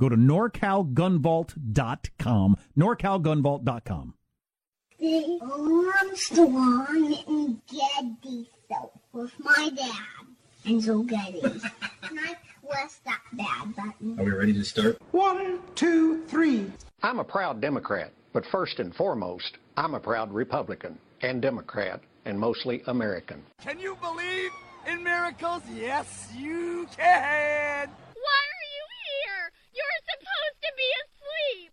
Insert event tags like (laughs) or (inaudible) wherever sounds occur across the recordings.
Go to norcalgunvault.com. Norcalgunvault.com. The Armstrong and Getty show with my dad and Joe Getty. (laughs) and I press that bad button. Are we ready to start? One, two, three. I'm a proud Democrat, but first and foremost, I'm a proud Republican and Democrat and mostly American. Can you believe in miracles? Yes, you can. Why are you here? You're supposed to be asleep.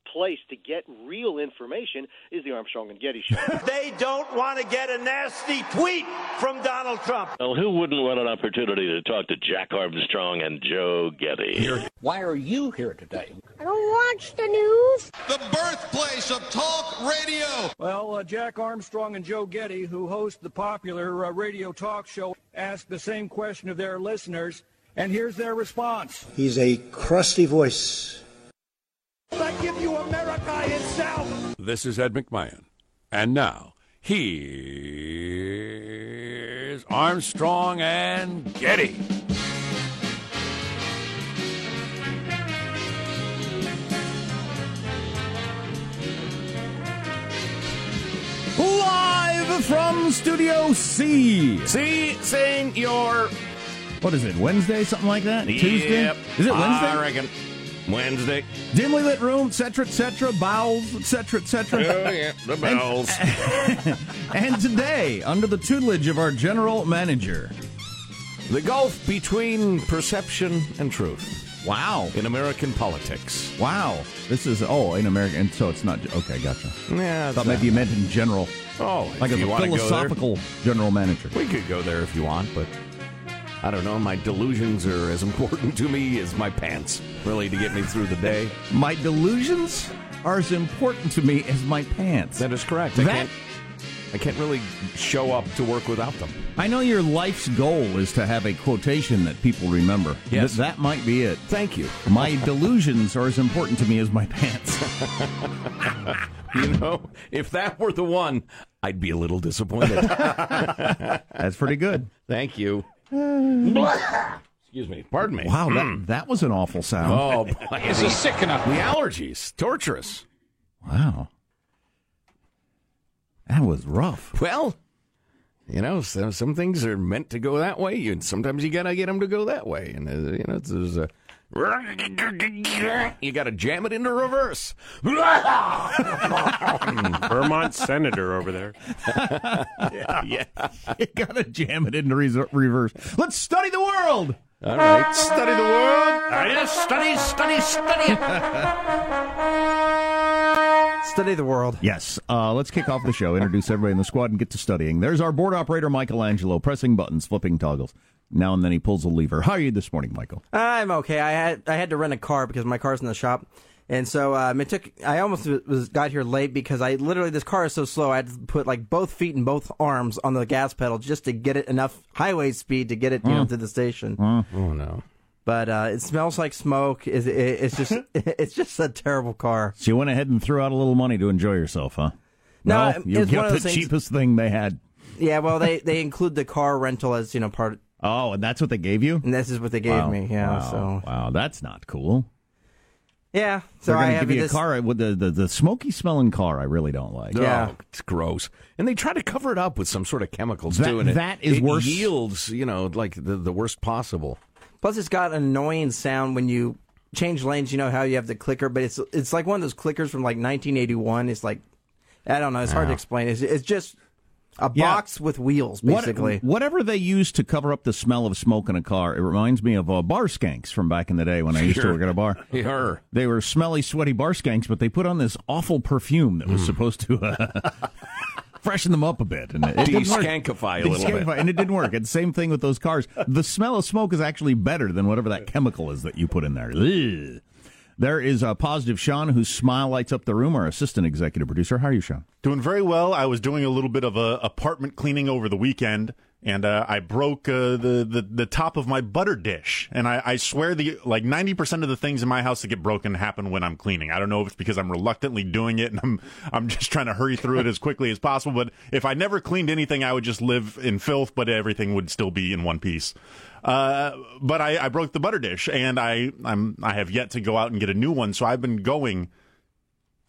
place to get real information is the Armstrong and Getty show. (laughs) they don't want to get a nasty tweet from Donald Trump. Well, who wouldn't want an opportunity to talk to Jack Armstrong and Joe Getty? Why are you here today? I don't watch the news. The birthplace of talk radio. Well, uh, Jack Armstrong and Joe Getty, who host the popular uh, radio talk show, ask the same question of their listeners, and here's their response. He's a crusty voice I give you America itself. This is Ed McMahon. And now, here's Armstrong and Getty. Live from Studio C. See, senor. What is it, Wednesday, something like that? Yep. Tuesday? Is it Wednesday? I reckon. Wednesday. Dimly lit room, etc., etc., bowels, etc., etc. Oh, yeah, the bowels. And, (laughs) and today, under the tutelage of our general manager, the gulf between perception and truth. Wow. In American politics. Wow. This is, oh, in America, and so it's not, okay, gotcha. Yeah. I thought maybe you meant in general. Oh, like if as you a philosophical general manager. We could go there if you want, but I don't know. My delusions are as important (laughs) to me as my pants, really, to get me through the day. My delusions are as important to me as my pants. That is correct. I That- can't. I can't really show up to work without them. I know your life's goal is to have a quotation that people remember. Yes. Th- that might be it. Thank you. My (laughs) delusions are as important to me as my pants. (laughs) You know, if that were the one, I'd be a little disappointed. That's pretty good. Thank you. (sighs) Excuse me. Pardon me. Wow, that, that was an awful sound. Oh, boy. Is he sick enough? The allergies. Torturous. Wow. That was rough. Well, you know, some, some things are meant to go that way, and sometimes you gotta get them to go that way. And uh, you know, it's, there's a (laughs) you gotta jam it into reverse. (laughs) Vermont senator over there. (laughs) yeah, yeah. You gotta jam it into res- reverse. Let's study the world. All right, study the world. Ah, yes, study, study, study it. Study the world. Yes. Uh, let's kick off the show. Introduce everybody in the squad and get to studying. There's our board operator, Michelangelo, pressing buttons, flipping toggles. Now and then he pulls a lever. How are you this morning, Michael? I'm okay. I had I had to rent a car because my car's in the shop, and so um, it took. I almost was got here late because I literally this car is so slow. I had to put like both feet and both arms on the gas pedal just to get it enough highway speed to get it you know Mm. to the station. Oh no! But uh, it smells like smoke. It, it, it's just (laughs) (laughs) it's just a terrible car. So you went ahead and threw out a little money to enjoy yourself, huh? No, you it's got the things- cheapest thing they had. Yeah, well they they include the car rental as you know part Oh, and that's what they gave you? And this is what they gave Wow. me. Yeah. Wow. So Wow, that's not cool. yeah. So They're I going to have give you this. a car uh, with the, the, the smoky smelling car. I really don't like. Yeah. Oh, it's gross. And they try to cover it up with some sort of chemicals That- too, and it, that is it worse. yields, you know, like the, the worst possible. Plus, it's got an annoying sound when you change lanes. You know how you have the clicker, but it's it's like one of those clickers from like 1981. It's like I don't know. It's hard to explain. It's, it's just a Yeah. box with wheels, What- basically. whatever they use to cover up the smell of smoke in a car, it reminds me of uh, bar skanks from back in the day when I used to work at a bar. (laughs) Yeah. They were smelly, sweaty bar skanks, but they put on this awful perfume that was supposed to uh, (laughs) freshen them up a bit. And it, it. De-skankify a little bit. De-skankify, And it didn't work. And same thing with those cars. The smell of smoke is actually better than whatever that chemical is that you put in there. Ugh. There is a positive Sean whose smile lights up the room, our assistant executive producer. How are you, Sean? Doing very well. I was doing a little bit of a apartment cleaning over the weekend, and uh, I broke uh, the, the the top of my butter dish. And I, I swear the like ninety percent of the things in my house that get broken happen when I'm cleaning. I don't know if it's because I'm reluctantly doing it and I'm I'm just trying to hurry through it as quickly as possible. But if I never cleaned anything, I would just live in filth, but everything would still be in one piece. Uh, but I, I broke the butter dish, and I I'm I have yet to go out and get a new one. So I've been going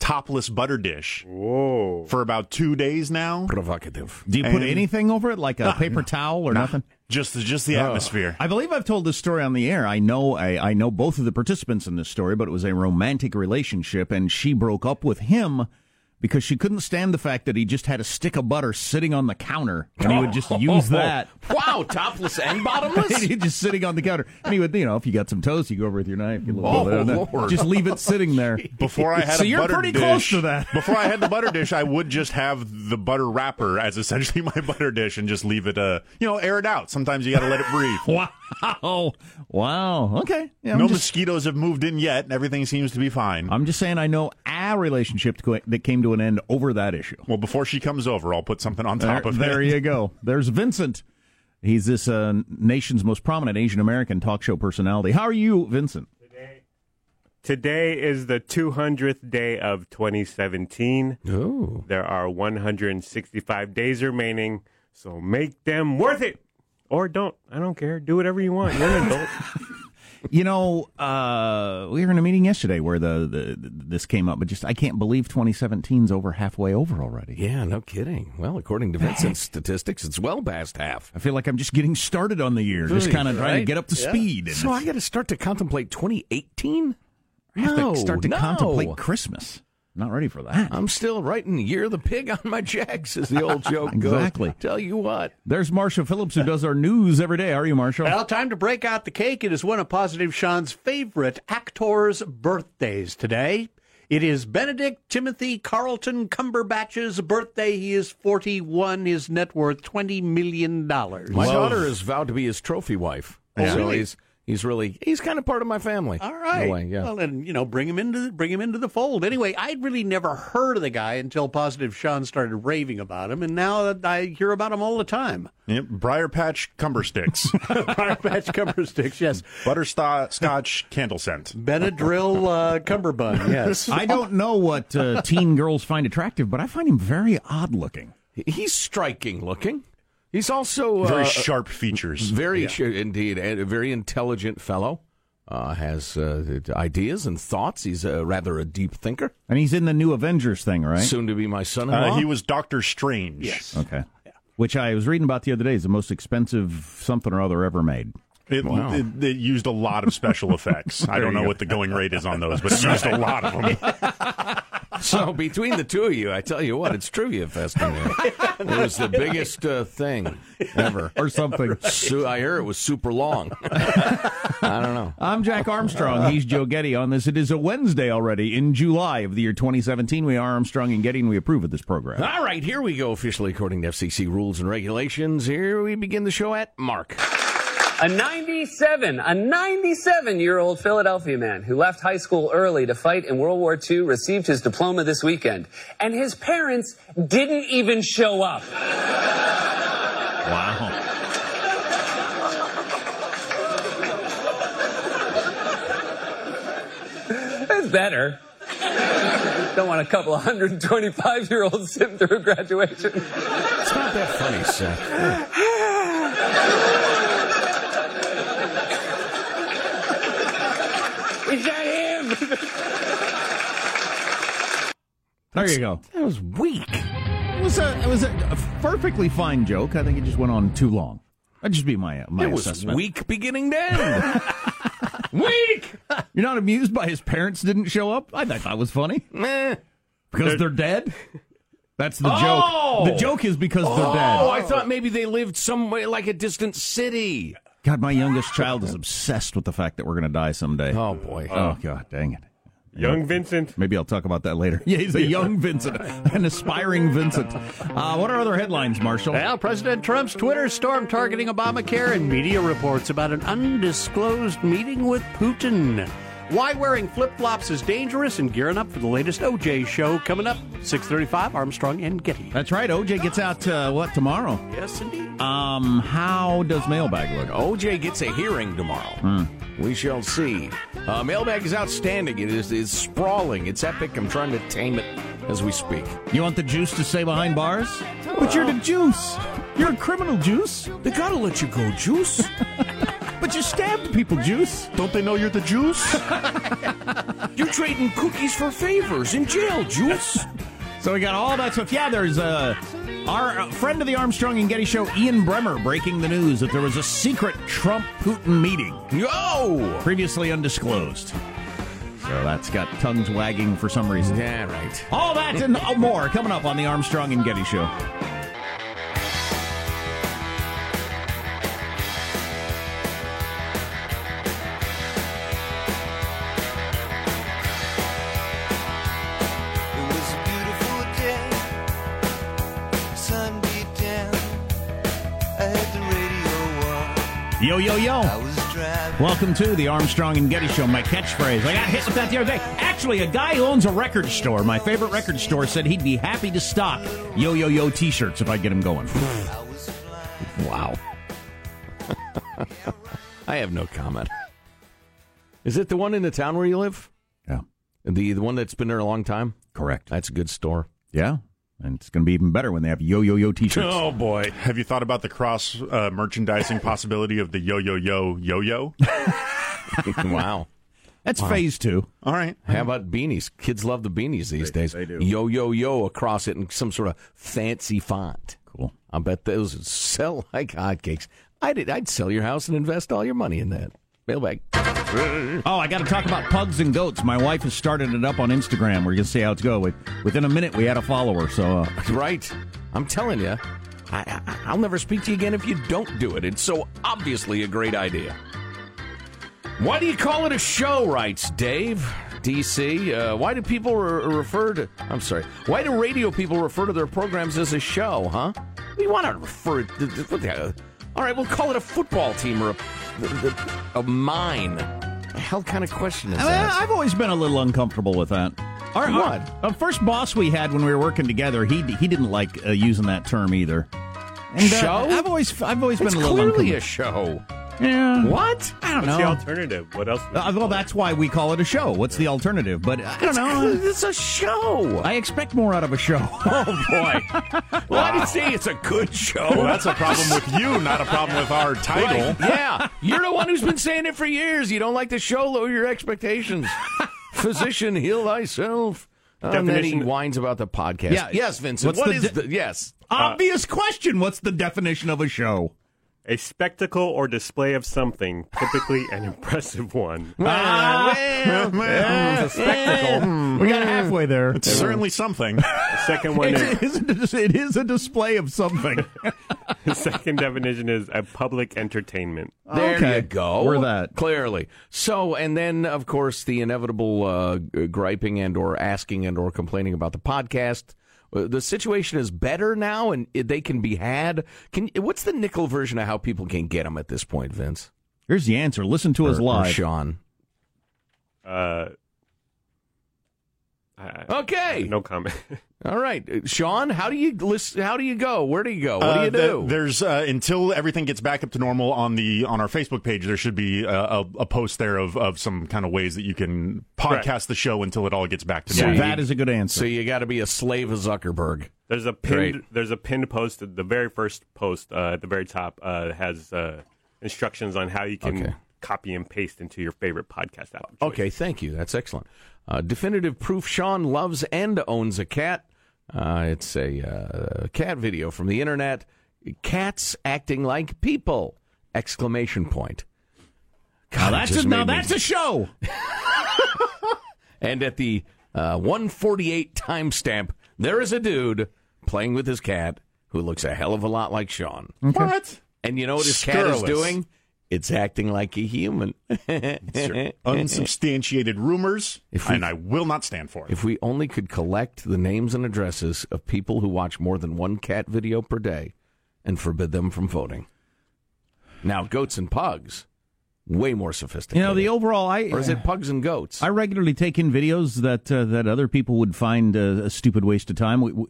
topless butter dish Whoa. for about two days now. Provocative. Do you put And- anything over it, like a No, paper no. towel or Nah, nothing? Just just the atmosphere. I believe I've told this story on the air. I know I, I know both of the participants in this story, but it was a romantic relationship, and she broke up with him because she couldn't stand the fact that he just had a stick of butter sitting on the counter, and he would just (laughs) use that. Wow, topless and bottomless? (laughs) He'd just sitting on the counter, and he would, you know, if you got some toast, you go over with your knife, you Oh, little bit of that. Lord. just leave it sitting there. (laughs) Before I had so a you're butter pretty dish, close to that. before I had the butter dish, I would just have the butter wrapper as essentially my butter dish and just leave it, uh, you know, air it out. Sometimes you got to let it breathe. Wow, wow, Wow. okay. Yeah, no just- mosquitoes have moved in yet, and everything seems to be fine. I'm just saying I know a relationship to- that came to an end over that issue. well, before she comes over, I'll put something on top there, of there it. you go. There's Vincent. He's this uh, nation's most prominent Asian American talk show personality. How are you, Vincent? Today is the 200th day of 2017. Oh. There are 165 days remaining, so make them worth it. Or don't. I don't care. Do whatever you want. You're an (laughs) adult. You know, uh, we were in a meeting yesterday where the, the this came up, but just I can't believe 2017's over halfway over already. Yeah, no kidding. Well, according to Vincent's statistics, it's well past half. I feel like I'm just getting started on the year, just kind of trying to get up to Yeah. speed. So I got to start to contemplate 2018? I have no, to start to no. contemplate Christmas. Not ready for that. I'm still writing Year of the Pig on my checks, as the old (laughs) joke goes. Exactly. Tell you what. There's Marshall Phillips who does our news every day. Are you, Marshall? Well, time to break out the cake. It is one of Positive Sean's favorite actors' birthdays today. It is Benedict Timothy Carlton Cumberbatch's birthday. He is 41. His net worth $20 million. My daughter is vowed to be his trophy wife. Oh, so really? he's he's really he's kind of part of my family. All right. In way, yeah. Well, and you know, bring him into bring him into the fold. Anyway, I'd really never heard of the guy until Positive Sean started raving about him, and now that I hear about him all the time. Yep, Briar Patch Cumber Sticks. (laughs) Briar Patch Cumber Sticks, yes. Butterscotch candle scent. Benadryl uh, Cumberbun, yes. (laughs) I don't know what uh, teen girls find attractive, but I find him very odd looking. He's striking looking. He's also Very uh, sharp features. Very Yeah. sh- indeed, and a very intelligent fellow. Uh, has uh, ideas and thoughts. He's uh, rather a deep thinker. And he's in the new Avengers thing, right? Soon to be my son-in-law. Uh, he was Doctor Strange. Yes. Okay. Which I was reading about the other day is the most expensive something or other ever made. It, Wow. it, it used a lot of special (laughs) effects. I don't know go. what the going rate is on those, but it used a lot of them. (laughs) So between the two of you, I tell you what, it's trivia fest. It was the biggest uh, thing ever, or something. Su- I hear it was super long. I don't know. I'm Jack Armstrong. He's Joe Getty on this. It is a Wednesday already in July of the year 2017. We are Armstrong and Getty, and we approve of this program. All right, here we go. Officially according to FCC rules and regulations. Here we begin the show at Mark. A 97, a 97 year old Philadelphia man who left high school early to fight in World War II received his diploma this weekend. And his parents didn't even show up. Wow. That's better. Don't want a couple of 125 year olds sitting through graduation. It's not that funny, Seth. (laughs) Is that him? There you go. That was weak. It was a it was a, a perfectly fine joke. I think it just went on too long. That'd just be my uh, my it was weak beginning to end. (laughs) weak. You're not amused by his parents didn't show up? I thought that was funny. Meh. Because they're dead? That's the Oh! joke. The oh! joke is because they're dead. Oh. I thought maybe they lived somewhere like a distant city. God, my youngest child is obsessed with the fact that we're going to die someday. Oh boy. Oh God, dang it. Young Vincent. Maybe I'll talk about that later. (laughs) Yeah, he's a young Vincent, an aspiring Vincent. Uh, what are other headlines, Marshall? Well, President Trump's Twitter storm targeting Obamacare and media reports about an undisclosed meeting with Putin. Why wearing flip-flops is dangerous and gearing up for the latest OJ show coming up 635 Armstrong and Getty. That's right. OJ gets out uh, what tomorrow? Yes, indeed. Um, how does mailbag look? OJ gets a hearing tomorrow. Hmm. We shall see. Uh, mailbag is outstanding. It is, is sprawling. It's epic. I'm trying to tame it as we speak. You want the juice to stay behind bars? But you're the juice. You're a criminal, juice. They gotta let you go, Juice. (laughs) But you stabbed people, juice. Don't they know you're the juice? (laughs) You're trading cookies for favors in jail, Juice. So we got all that stuff. Yeah, there's uh, our uh, friend of the Armstrong and Getty show, Ian Bremmer, breaking the news that there was a secret Trump Putin meeting. Yo! Previously undisclosed. So that's got tongues wagging for some reason. Yeah, right. All that and more coming up on the Armstrong and Getty show. Yo, yo, yo. I was driving. Welcome to the Armstrong and Getty Show, my catchphrase. I got hit with that the other day. Actually, a guy who owns a record store, my favorite record store, said he'd be happy to stock Yo Yo Yo t shirts if I get him going. (sighs) Wow. I have no comment. Is it the one in the town where you live? Yeah. The the one that's been there a long time? Correct. That's a good store. Yeah. And it's going to be even better when they have Yo Yo Yo t shirts. Oh boy. Have you thought about the cross uh, merchandising (laughs) possibility of the yo yo yo yo yo? wow. That's Wow. phase two. All right. How about beanies? Kids love the beanies these days. they do. Yo yo yo across it in some sort of fancy font. Cool. I bet those would sell like hotcakes. I'd I'd sell your house and invest all your money in that. Mailbag. Oh, I got to talk about pugs and goats. My wife has started it up on Instagram. We're going to see how it's going. Within a minute, we had a follower. So, uh, Right. I'm telling you, I, I, I'll never speak to you again if you don't do it. It's so obviously a great idea. Why do you call it a show, writes Dave. DC, uh, why do people re- refer to? I'm sorry. Why do radio people refer to their programs as a show? Huh? We want to refer to. all right, we'll call it a football team or a, a mine. The hell kind of question is I, that? I've always been a little uncomfortable with that. Our, What? Our, first boss we had when we were working together, he he didn't like uh, using that term either. And, uh, Show? I've always I've always It's been a little clearly uncomfortable. a show. Yeah. What? I don't What's the alternative? What else? Uh, well, that's why we call it a show. What's the alternative? But uh, I don't know. It's a show. I expect more out of a show. (laughs) Oh boy! well, I didn't say it's a good show. Well, that's a problem with you, not a problem with our title. Right, Yeah, you're the one who's been saying it for years. You don't like the show, lower your expectations. (laughs) Physician, heal thyself. and then he Definition- whines about the podcast. Yeah. Yes, Vincent. What's What the is the yes? Obvious question. What's the definition of a show? A spectacle or display of something, typically an (laughs) impressive one. Ah, well, well, It's a spectacle. we got halfway there. It's certainly something. (laughs) The second one is, It is, it is a display of something. (laughs) the second definition is a public entertainment. There Okay. you go. We're that. clearly. So, and then of course the inevitable uh, griping and or asking and or complaining about the podcast. Uh, The situation is better now, and they can be had. Can what's the nickel version of how people can get them at this point, Vince? Here's the answer. Listen to us Or- or live. Sean. Uh, I- Okay. no comment. (laughs) All right, Uh, Sean. How do you list, How do you go? Where do you go? What Uh, do you the- do? there's uh, until everything gets back up to normal on the on our Facebook page. There should be a, a, a post there of, of some kind of ways that you can podcast Correct. the show until it all gets back to So normal. that is a good answer. so you got to be a slave of Zuckerberg. There's a pinned. Great. There's a pinned post. The very first post uh, at the very top uh, has uh, instructions on how you can Okay. copy and paste into your favorite podcast app. Okay, thank you. That's excellent. Uh, definitive proof Sean loves and owns a cat. Uh, it's a uh, cat video from the internet. Cats acting like people! Exclamation point. Now it that's just a, now made me- that's a show. (laughs) And at the uh, 148 timestamp, there is a dude playing with his cat who looks a hell of a lot like Sean. What? And you know what his cat is doing? It's acting like a human. (laughs) Unsubstantiated rumors, If we- and I will not stand for it. If we only could collect the names and addresses of people who watch more than one cat video per day and forbid them from voting. Now, goats and pugs, way more sophisticated. You know, the overall, I or is it pugs and goats? I regularly take in videos that uh, that other people would find uh, a stupid waste of time. We, we,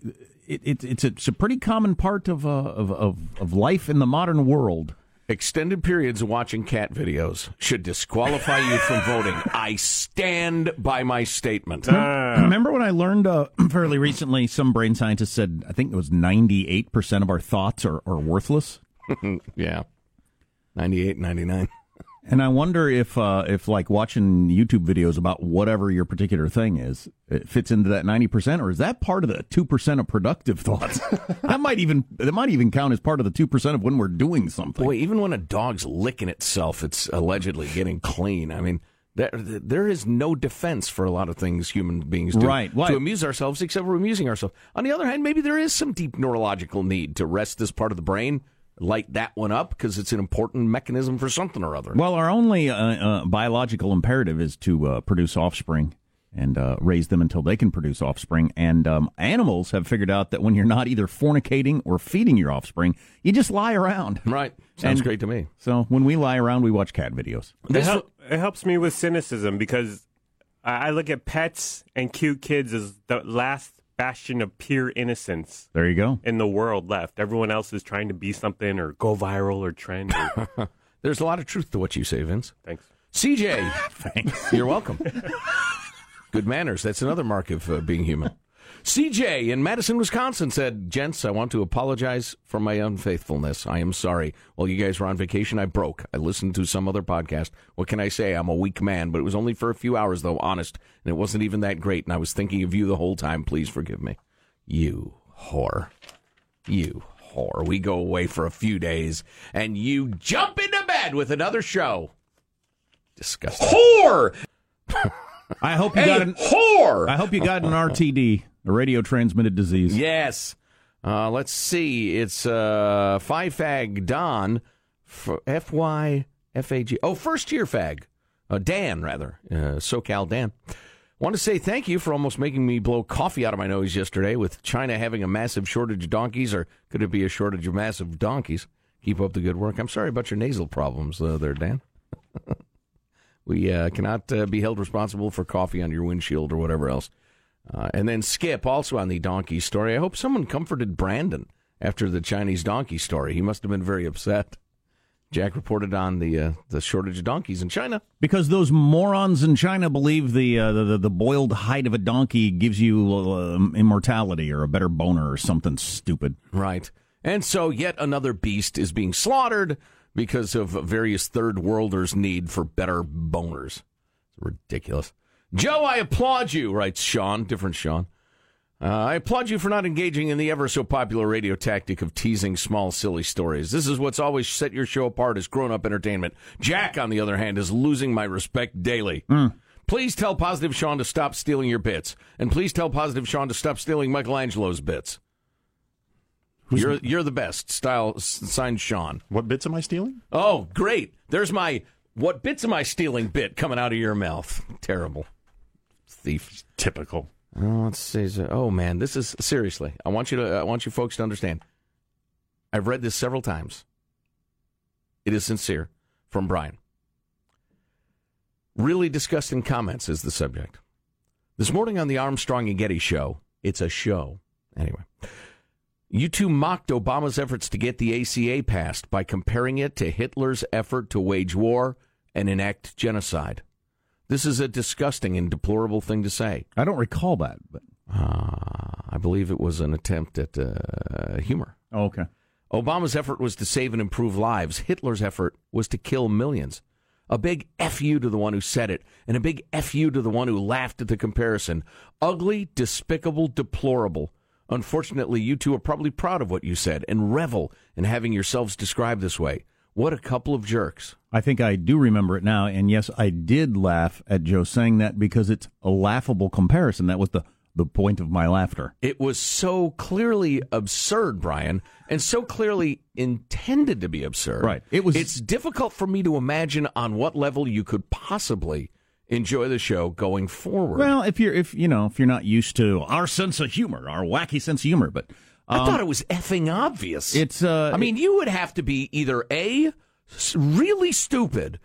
it, it, it's a, it's a pretty common part of, uh, of of of life in the modern world. Extended periods of watching cat videos should disqualify you from (laughs) voting. I stand by my statement. Remember when I learned uh, (clears throat) fairly recently? Some brain scientist said I think it was ninety eight percent of our thoughts are, are worthless. (laughs) yeah, 98, 99. And I wonder if uh, if like watching YouTube videos about whatever your particular thing is, it fits into that ninety percent, or is that part of the two percent of productive (laughs) thoughts? that might even that might even count as part of the two percent of when we're doing something. Boy, even when a dog's licking itself, it's allegedly getting clean. I mean, there, there is no defense for a lot of things human beings do Right, right. to amuse ourselves, except we're amusing ourselves. On the other hand, maybe there is some deep neurological need to rest this part of the brain, light that one up, because it's an important mechanism for something or other. Well, our only uh, uh, biological imperative is to uh, produce offspring and uh, raise them until they can produce offspring. And um, animals have figured out that when you're not either fornicating or feeding your offspring, you just lie around. (laughs) Right. Sounds And great to me. So when we lie around, we watch cat videos. It, hel- it helps me with cynicism because I I look at pets and cute kids as the last bastion of pure innocence There you go. in the world left. Everyone else is trying to be something or go viral or trend. Or, (laughs) There's a lot of truth to what you say, Vince. thanks. CJ, (laughs) Thanks. you're welcome. Good manners. That's another mark of uh, being human. CJ in Madison, Wisconsin said, Gents, I want to apologize for my unfaithfulness. I am sorry. While you guys were on vacation, I broke. I listened to some other podcast. What can I say? I'm a weak man, but it was only for a few hours, though, honest. And it wasn't even that great. And I was thinking of you the whole time. Please forgive me. You whore. You whore. We go away for a few days, and you jump into bed with another show. Disgusting. Whore! (laughs) I hope you Hey, got an whore! I hope you got an RTD, a radio transmitted disease. Yes. Uh, let's see. It's uh, Phi Fag Don, F Y F A G. Oh, first year fag. Uh, Dan, rather. Uh, SoCal Dan. Want to say thank you for almost making me blow coffee out of my nose yesterday with China having a massive shortage of donkeys, or could it be a shortage of massive donkeys? Keep up the good work. I'm sorry about your nasal problems uh, there, Dan. (laughs) we uh, cannot uh, be held responsible for coffee on your windshield or whatever else. Uh, and then Skip, also on the donkey story. I hope someone comforted Brandon after the Chinese donkey story. He must have been very upset. Jack reported on the uh, the shortage of donkeys in China. Because those morons in China believe the uh, the, the boiled hide of a donkey gives you uh, immortality or a better boner or something stupid. Right. And so yet another beast is being slaughtered because of various third worlders' need for better boners. It's ridiculous. Joe, I applaud you, writes Sean, different Sean. Uh, I applaud you for not engaging in the ever so popular radio tactic of teasing small, silly stories. This is what's always set your show apart as grown up entertainment. Jack, on the other hand, is losing my respect daily. Please tell Positive Sean to stop stealing your bits. And please tell Positive Sean to stop stealing Michelangelo's bits. You're, you're the best. Style signed Sean. What bits am I stealing? Oh, great. There's my what bits am I stealing bit coming out of your mouth. Terrible. Thief. Typical. Oh, let's see. Oh man, this is seriously. I want you to. I want you folks to understand. I've read this several times. It is sincere from Brian. Really disgusting comments is the subject. This morning on the Armstrong and Getty show, it's a show. Anyway, you two mocked Obama's efforts to get the ACA passed by comparing it to Hitler's effort to wage war and enact genocide. This is a disgusting and deplorable thing to say. I don't recall that, but Uh, I believe it was an attempt at uh, humor. oh, okay. Obama's effort was to save and improve lives. Hitler's effort was to kill millions. A big F you to the one who said it, and a big F you to the one who laughed at the comparison. Ugly, despicable, deplorable. Unfortunately, you two are probably proud of what you said and revel in having yourselves described this way. What a couple of jerks. I think I do remember it now, and yes, I did laugh at Joe saying that because it's a laughable comparison. That was the the point of my laughter. It was so clearly absurd, Brian, and so clearly intended to be absurd. Right. It was. It's difficult for me to imagine on what level you could possibly enjoy the show going forward. Well, if you're if you know if you're not used to our sense of humor, our wacky sense of humor, but I um, thought it was effing obvious. It's. Uh, I mean, you would have to be either a really stupid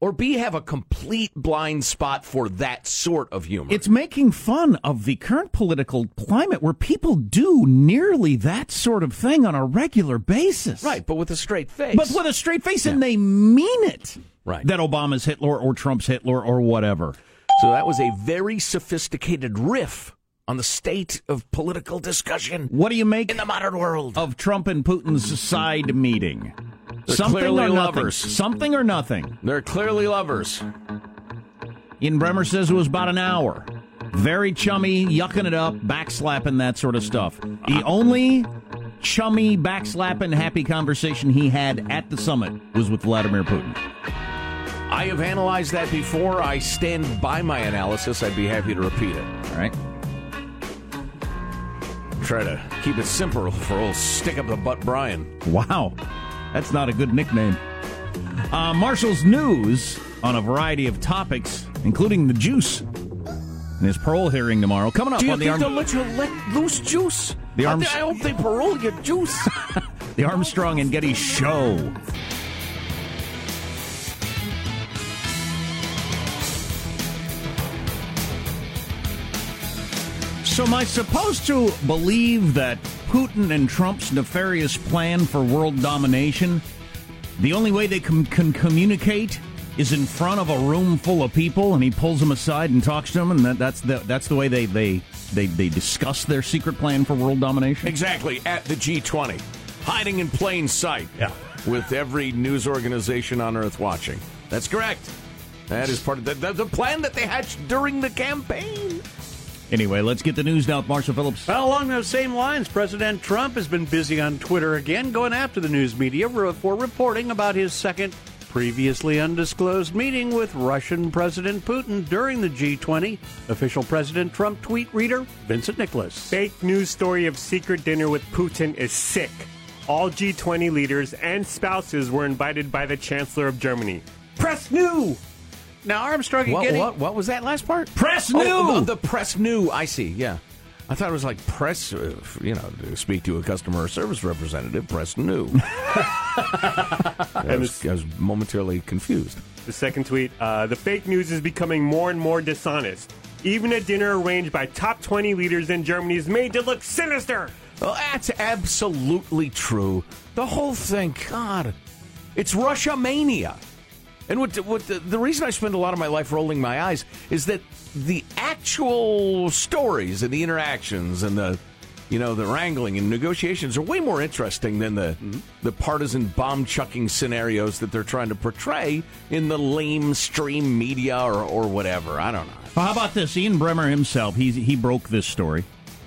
or b have a complete blind spot for that sort of humor. It's making fun of the current political climate where people do nearly that sort of thing on a regular basis. right, but with a straight face. But with a straight face, and they mean it. Right. That Obama's Hitler or Trump's Hitler or whatever. So that was a very sophisticated riff on the state of political discussion What do you make in the modern world. of Trump and Putin's side meeting? They're Something clearly or nothing. lovers. Something or nothing. They're clearly lovers. Ian Bremmer says it was about an hour. Very chummy, yucking it up, backslapping, that sort of stuff. The only chummy, backslapping, happy conversation he had at the summit was with Vladimir Putin. I have analyzed that before. I stand by my analysis. I'd be happy to repeat it. All right. Try to keep it simple for old stick up the butt Brian. Wow. That's not a good nickname. Uh, Marshall's news on a variety of topics, including the juice and his parole hearing tomorrow. Coming up Do you on the, think Arm- they'll let you let loose juice? The I, arms- thi- I hope they parole you juice. (laughs) the Armstrong and Getty Show. So, am I supposed to believe that Putin and Trump's nefarious plan for world domination, the only way they can, can communicate is in front of a room full of people, and he pulls them aside and talks to them, and that, that's the that's the way they they they, they discuss their secret plan for world domination? exactly at the G20, hiding in plain sight. Yeah. with every news organization on earth watching. That's correct. That is part of the, the, the plan that they hatched during the campaign. Anyway, let's get the news now with Marshall Phillips. Well, along those same lines, President Trump has been busy on Twitter again, going after the news media for for reporting about his second previously undisclosed meeting with Russian President Putin during the G20. Official President Trump tweet reader Vincent Nicholas. Fake news story of secret dinner with Putin is sick. All G20 leaders and spouses were invited by the Chancellor of Germany. Press new! Now, Armstrong and What, Getty. what, what was that last part? Press Oh, new! the, the press new. I see. Yeah. I thought it was like press, uh, you know, to speak to a customer service representative, press new. (laughs) I, was, I was momentarily confused. The second tweet uh, The fake news is becoming more and more dishonest. Even a dinner arranged by top 20 leaders in Germany is made to look sinister. Well, that's absolutely true. The whole thing, God, it's Russia mania. And what, what the, the reason I spend a lot of my life rolling my eyes is that the actual stories and the interactions and the you know the wrangling and negotiations are way more interesting than the mm-hmm. the partisan bomb chucking scenarios that they're trying to portray in the lame stream media or, or whatever. I don't know. Well, how about this? Ian Bremmer himself, he, he broke this story.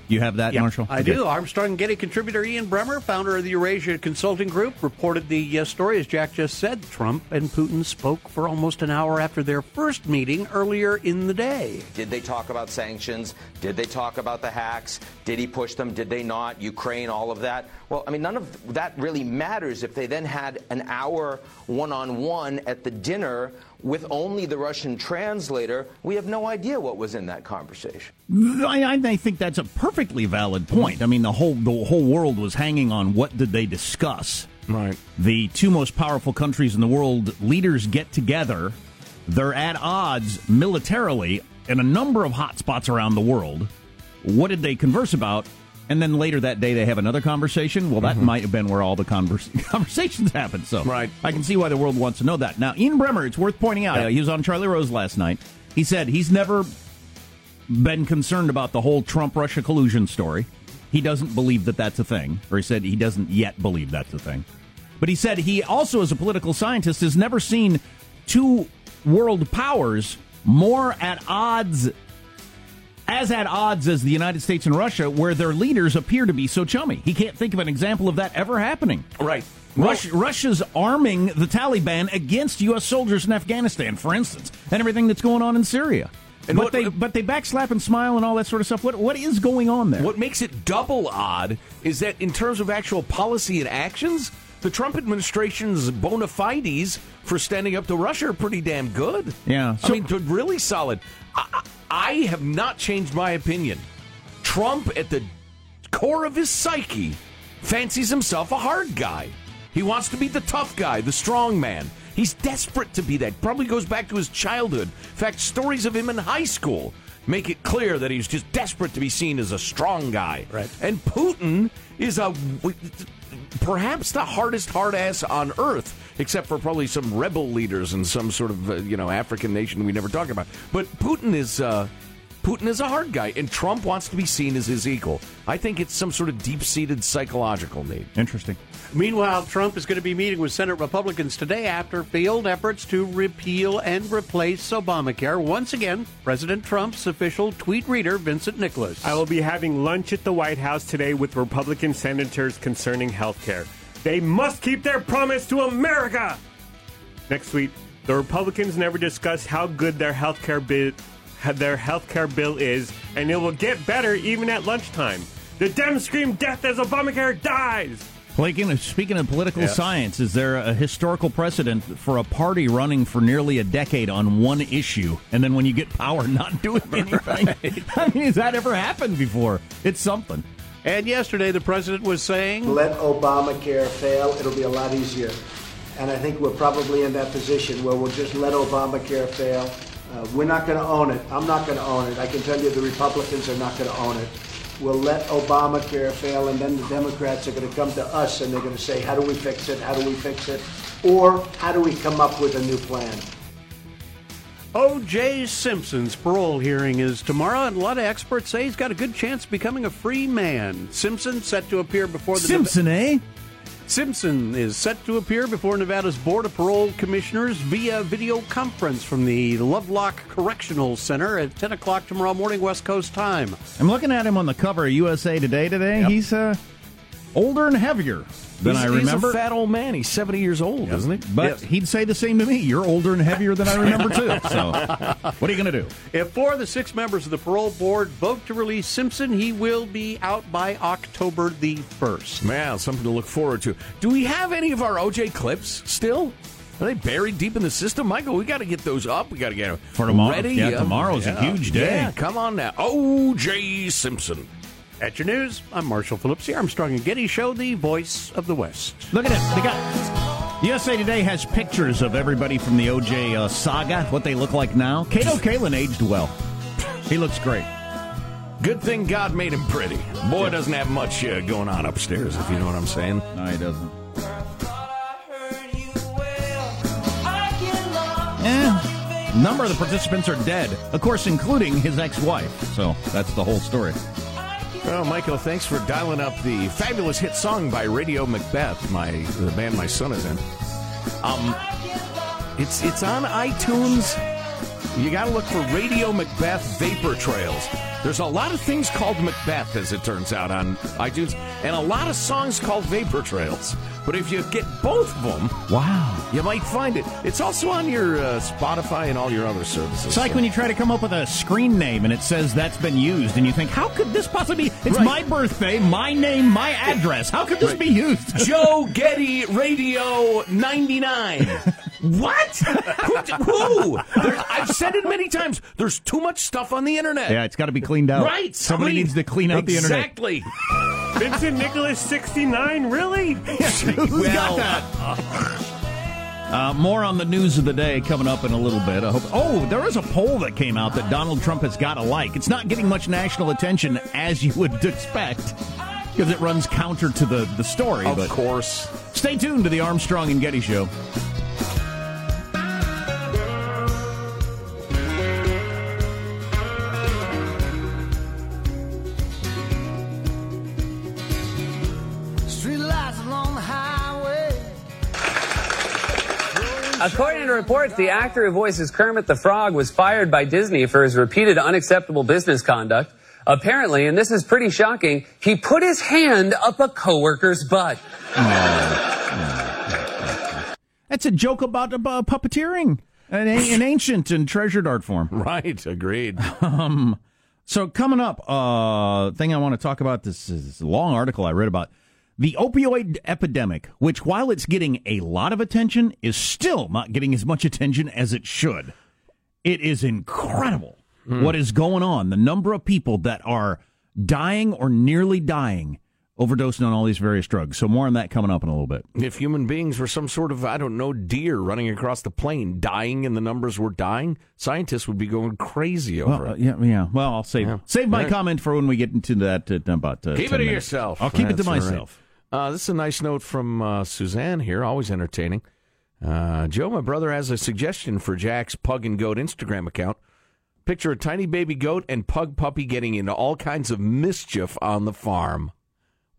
You have that, Yeah, Marshall? I Okay. do. Armstrong Getty contributor Ian Bremmer, founder of the Eurasia Consulting Group, reported the uh, story. As Jack just said, Trump and Putin spoke for almost an hour after their first meeting earlier in the day. Did they talk about sanctions? Did they talk about the hacks? Did he push them? Did they not? Ukraine, all of that? Well, I mean, none of that really matters if they then had an hour one on one at the dinner with only the Russian translator. We have no idea what was in that conversation. I, I I think that's a perfectly valid point. I mean, the whole the whole world was hanging on what did they discuss. Right. The two most powerful countries in the world leaders get together. They're at odds militarily in a number of hot spots around the world. What did they converse about? And then later that day they have another conversation. Well, that might have been where all the convers- (laughs) conversations happened. So Right. I can see why the world wants to know that. Now, Ian Bremmer, it's worth pointing out, uh, he was on Charlie Rose last night. He said he's never been concerned about the whole Trump Russia collusion story. He doesn't believe that that's a thing, or he said he doesn't yet believe that's a thing. But he said he also, as a political scientist, has never seen two world powers more at odds as at odds as the United States and Russia, where their leaders appear to be so chummy. He can't think of an example of that ever happening. Right. Russia, Russia's arming the Taliban against U.S. soldiers in Afghanistan, for instance, and everything that's going on in Syria. And but what- they but they backslap and smile and all that sort of stuff. What what is going on there? What makes it double odd is that in terms of actual policy and actions, the Trump administration's bona fides for standing up to Russia are pretty damn good. Yeah. I mean, really solid. I, I have not changed my opinion. Trump, at the core of his psyche, fancies himself a hard guy. He wants to be the tough guy, the strong man. He's desperate to be that. Probably goes back to his childhood. In fact, stories of him in high school make it clear that he's just desperate to be seen as a strong guy. Right. And Putin is a perhaps the hardest hard ass on earth, except for probably some rebel leaders in some sort of uh, you know African nation we never talk about. But Putin is. Uh, Putin is a hard guy, and Trump wants to be seen as his equal. I think it's some sort of deep seated psychological need. Interesting. Meanwhile, Trump is going to be meeting with Senate Republicans today after failed efforts to repeal and replace Obamacare. Once again, President Trump's official tweet reader, Vincent Nicholas. I will be having lunch at the White House today with Republican senators concerning health care. They must keep their promise to America! Next week, the Republicans never discuss how good their health care bill, (laughs) their health care bill is, and it will get better even at lunchtime. The Dems scream death as Obamacare dies! Speaking of, speaking of political Yes. science, is there a historical precedent for a party running for nearly a decade on one issue, and then when you get power, not doing (laughs) anything? (laughs) I mean, has that ever happened before? It's something. And yesterday, the president was saying, Let Obamacare fail, it'll be a lot easier. And I think we're probably in that position where we'll just let Obamacare fail. Uh, we're not going to own it. I'm not going to own it. I can tell you the Republicans are not going to own it. We'll let Obamacare fail, and then the Democrats are going to come to us and they're going to say, How do we fix it? How do we fix it? Or how do we come up with a new plan? O.J. Simpson's parole hearing is tomorrow, and a lot of experts say he's got a good chance of becoming a free man. Simpson set to appear before the Simpson, eh? Simpson is set to appear before Nevada's Board of Parole Commissioners via video conference from the Lovelock Correctional Center at 10 o'clock tomorrow morning, West Coast time. I'm looking at him on the cover of USA Today today. He's uh, older and heavier than He's- I he's a remember. fat old man. He's 70 years old, isn't he? But he'd say the same to me. You're older and heavier than I remember, too. (laughs) So, what are you going to do? If four of the six members of the parole board vote to release Simpson, he will be out by October the 1st. Man, something to look forward to. Do we have any of our OJ clips still? Are they buried deep in the system, Michael? We got to get those up. We got to get them For tomorrow. Ready? Yeah, uh, tomorrow's a huge day. Yeah, come on now. OJ Simpson. At your news, I'm Marshall Phillips, the Armstrong and Getty Show, the voice of the West. Look at it. They got USA Today has pictures of everybody from the OJ uh, saga, what they look like now. Kato Kaelin aged well. He looks great. Good thing God made him pretty. Boy doesn't have much uh, going on upstairs, if you know what I'm saying. No, he doesn't. Yeah. Number of the participants are dead, of course, including his ex-wife. So that's the whole story. Well, Michael, thanks for dialing up the fabulous hit song by Radio Macbeth, my the band my son is in. Um, it's it's on iTunes. You got to look for Radio Macbeth Vapor Trails. There's a lot of things called Macbeth, as it turns out, on iTunes, and a lot of songs called Vapor Trails. But if you get both of them, wow, you might find it. It's also on your uh, Spotify and all your other services. It's like when you try to come up with a screen name and it says that's been used, and you think, how could this possibly be? It's Right. my birthday, my name, my address. How could this be used? Joe Getty Radio 99. (laughs) what? who? who? I've said it many times. There's too much stuff on the internet. Yeah, it's got to be cleaned out. Right. Somebody clean. needs to clean out the internet. Exactly. Vincent Nicholas 69, really? (laughs) Who's got that? Uh, more on the news of the day coming up in a little bit. I hope. Oh, there is a poll that came out that Donald Trump has got to like. It's not getting much national attention as you would expect because it runs counter to the the story. Of but course. stay tuned to the Armstrong and Getty Show. Reports, the actor who voices Kermit the Frog was fired by Disney for his repeated unacceptable business conduct. Apparently, and this is pretty shocking, he put his hand up a coworker's butt. That's a joke about, about puppeteering, an, an (laughs) ancient and treasured art form. Right, agreed. (laughs) Um, so coming up, uh, thing I want to talk about this is a long article I read about the opioid epidemic, which while it's getting a lot of attention, is still not getting as much attention as it should. It is incredible what is going on. The number of people that are dying or nearly dying overdosing on all these various drugs. So more on that coming up in a little bit. If human beings were some sort of, I don't know, deer running across the plain, dying and the numbers were dying, scientists would be going crazy over Well, uh, it. yeah, yeah. Well, I'll save Yeah. save my Right. comment for when we get into that uh, about. Uh, Keep it to minutes. yourself. I'll keep it to myself. right. Uh, this is a nice note from uh, Suzanne here, always entertaining. Uh, Joe, my brother, has a suggestion for Jack's Pug and Goat Instagram account. Picture a tiny baby goat and pug puppy getting into all kinds of mischief on the farm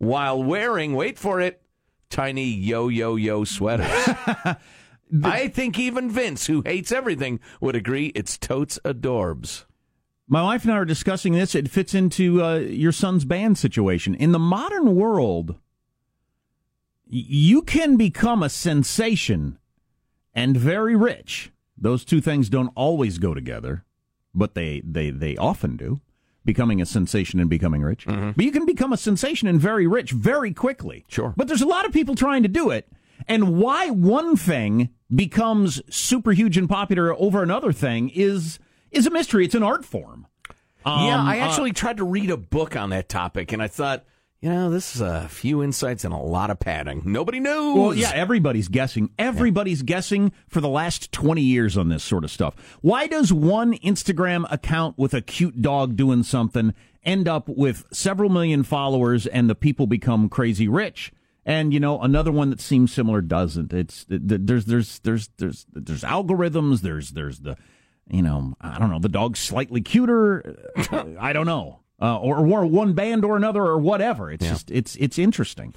while wearing, wait for it, tiny yo yo yo sweaters. (laughs) I think even Vince, who hates everything, would agree it's totes adorbs. My wife and I are discussing this. It fits into uh, your son's band situation. In the modern world, you can become a sensation and very rich. Those two things don't always go together, but they, they, they often do. Becoming a sensation and becoming rich. But you can become a sensation and very rich very quickly. Sure. But there's a lot of people trying to do it. And why one thing becomes super huge and popular over another thing is is a mystery. It's an art form. yeah, Um, I uh, actually tried to read a book on that topic, and I thought, you know, this is a few insights and a lot of padding. Nobody knows. Well, yeah, everybody's guessing. Everybody's guessing for the last 20 years on this sort of stuff. Why does one Instagram account with a cute dog doing something end up with several million followers and the people become crazy rich? And you know, another one that seems similar doesn't. It's th- th- there's there's there's there's there's algorithms, there's there's the you know, I don't know, the dog's slightly cuter. (laughs) I don't know. Uh, or, or one band or another or whatever. It's just it's it's interesting.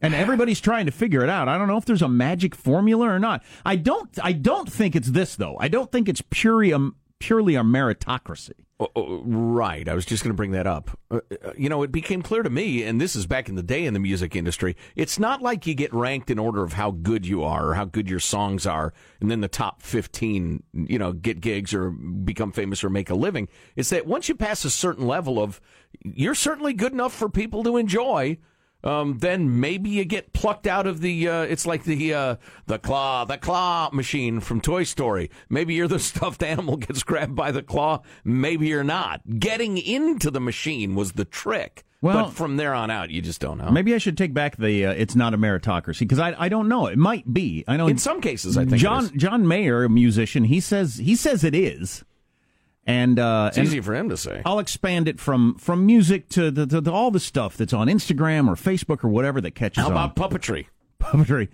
And everybody's trying to figure it out. I don't know if there's a magic formula or not. I don't. I don't think it's this though. I don't think it's purely a, purely a meritocracy. Oh, oh, right. I was just going to bring that up. Uh, uh, you know, it became clear to me, and this is back in the day in the music industry, it's not like you get ranked in order of how good you are or how good your songs are, and then the top 15, you know, get gigs or become famous or make a living. It's that once you pass a certain level of, you're certainly good enough for people to enjoy. Um, then maybe you get plucked out of the. Uh, it's like the uh, the claw, the claw machine from Toy Story. Maybe you're the (laughs) stuffed animal gets grabbed by the claw. Maybe you're not. Getting into the machine was the trick. Well- but from there on out, you just don't know. Maybe I should take back the. Uh, it's not a meritocracy because I I don't know. It might be. I know In some cases, I think John. John Mayer, a musician, he says he says it is. And uh, It's and easy for him to say. I'll expand it from from music to, the, to, to all the stuff that's on Instagram or Facebook or whatever that catches How on. about puppetry? puppetry.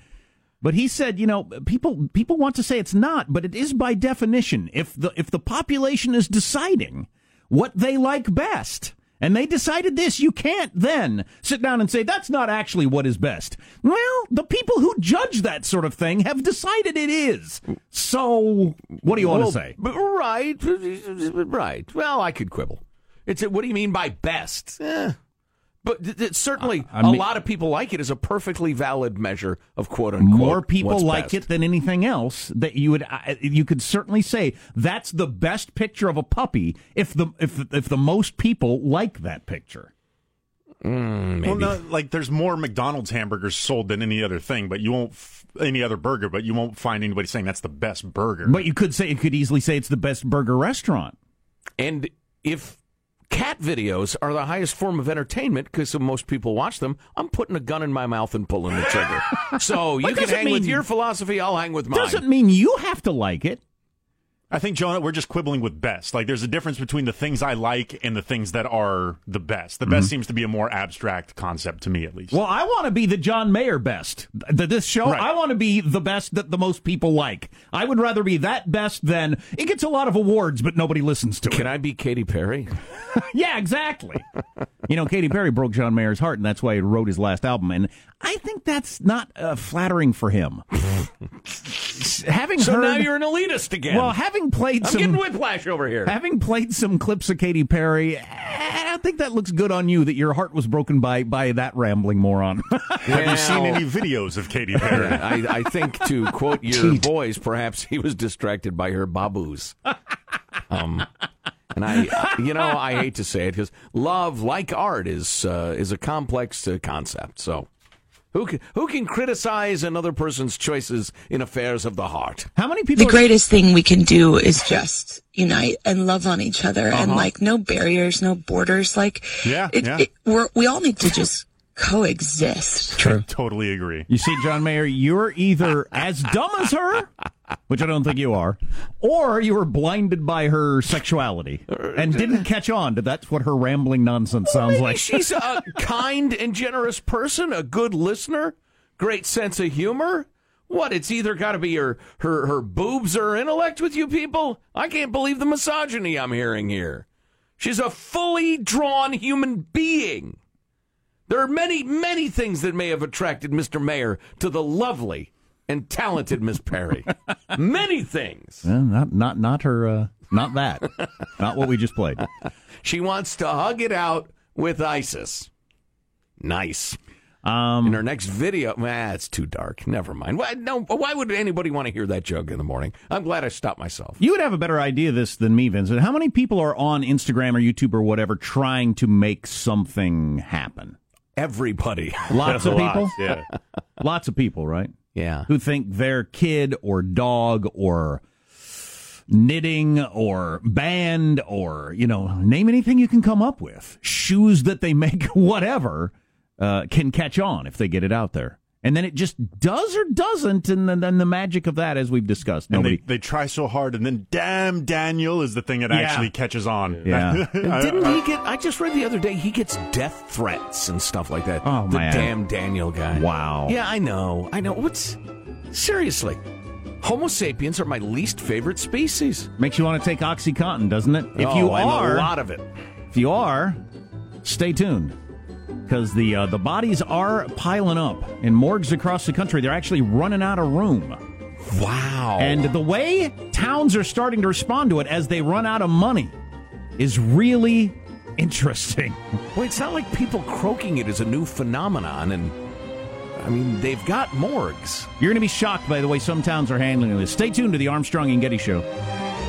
But he said, you know, people people want to say it's not, but it is by definition. If the if the population is deciding what they like best, and they decided this, you can't then sit down and say that's not actually what is best. Well, the people who judge that sort of thing have decided it is. So, what do you want to say? Right, right. Well, I could quibble. It's a, what do you mean by best? Eh. But th- th- certainly, I a mean- lot of people like it as a perfectly valid measure of quote unquote. More people what's like best. it than anything else. That you would uh, you could certainly say that's the best picture of a puppy if the if if the most people like that picture. Mm, Well, no, like there's more McDonald's hamburgers sold than any other thing, but you won't f- any other burger, but you won't find anybody saying that's the best burger. But you could say you could easily say it's the best burger restaurant. And if cat videos are the highest form of entertainment because most people watch them, I'm putting a gun in my mouth and pulling the trigger. (laughs) so you can hang with your philosophy, I'll hang with mine. Doesn't mean you have to like it. I think, Jonah, we're just quibbling with best. Like, there's a difference between the things I like and the things that are the best. The best Mhm. seems to be a more abstract concept to me, at least. Well, I want to be the John Mayer best. Th- This show, Right. I want to be the best that the most people like. I would rather be that best than it gets a lot of awards, but nobody listens to it. Can I be Katy Perry? (laughs) yeah, exactly. you know, Katy Perry broke John Mayer's heart, and that's why he wrote his last album. And I think that's not uh, flattering for him. (laughs) having So heard, now you're an elitist again. Well, having played I'm some getting whiplash over here. Having played some clips of Katy Perry, I think that looks good on you. That your heart was broken by by that rambling moron. (laughs) Have you seen any videos of Katy Perry? I, I think to quote (laughs) your boys, perhaps he was distracted by her babus. Um, and I, you know, I hate to say it because love, like art, is uh, is a complex uh, concept. So, who can who can criticize another person's choices in affairs of the heart? How many people? the greatest thing we can do is just unite and love on each other and Uh-huh. like no barriers no borders like Yeah, it, yeah. it, we're, we all need to just coexist True. (laughs) totally agree. You see, John Mayer, you're either as dumb as her, which I don't think you are, or you were blinded by her sexuality and didn't catch on to that's what her rambling nonsense sounds like. She's a (laughs) kind and generous person, a good listener, great sense of humor. What? It's either got to be her, her her boobs or her intellect with you people. I can't believe the misogyny I'm hearing here. She's a fully drawn human being. There are many, many things that may have attracted Mr. Mayer to the lovely and talented Miss Perry. (laughs) many things. Not not not her. Uh, not that. not what we just played. (laughs) She wants to hug it out with ISIS. Nice. Um, in her next video, ah, it's too dark. Never mind. Why, no, why would anybody want to hear that joke in the morning? I'm glad I stopped myself. You would have a better idea of this than me, Vincent. How many people are on Instagram or YouTube or whatever trying to make something happen? Everybody. Lots of people? Lots, yeah. (laughs) Lots of people, right? Yeah. Who think their kid or dog or knitting or band or, you know, name anything you can come up with. Shoes that they make, (laughs) whatever, uh, can catch on if they get it out there. And then it just does or doesn't, and then, then the magic of that, as we've discussed, And nobody. they, they try so hard, and then damn Daniel is the thing that Yeah. actually catches on. Yeah. (laughs) Didn't he get? I just read the other day he gets death threats and stuff like that. Oh, the man. damn Daniel guy. Wow. Yeah, I know. I know. What's seriously? Homo sapiens are my least favorite species. Makes you want to take OxyContin, doesn't it? If Oh, you and are, a lot of it. If you are, stay tuned because the uh, the bodies are piling up in morgues across the country. They're actually running out of room. Wow! And the way towns are starting to respond to it as they run out of money is really interesting. Well, it's not like people croaking it is a new phenomenon, and I mean they've got morgues. You're going to be shocked by the way some towns are handling this. Stay tuned to the Armstrong and Getty Show.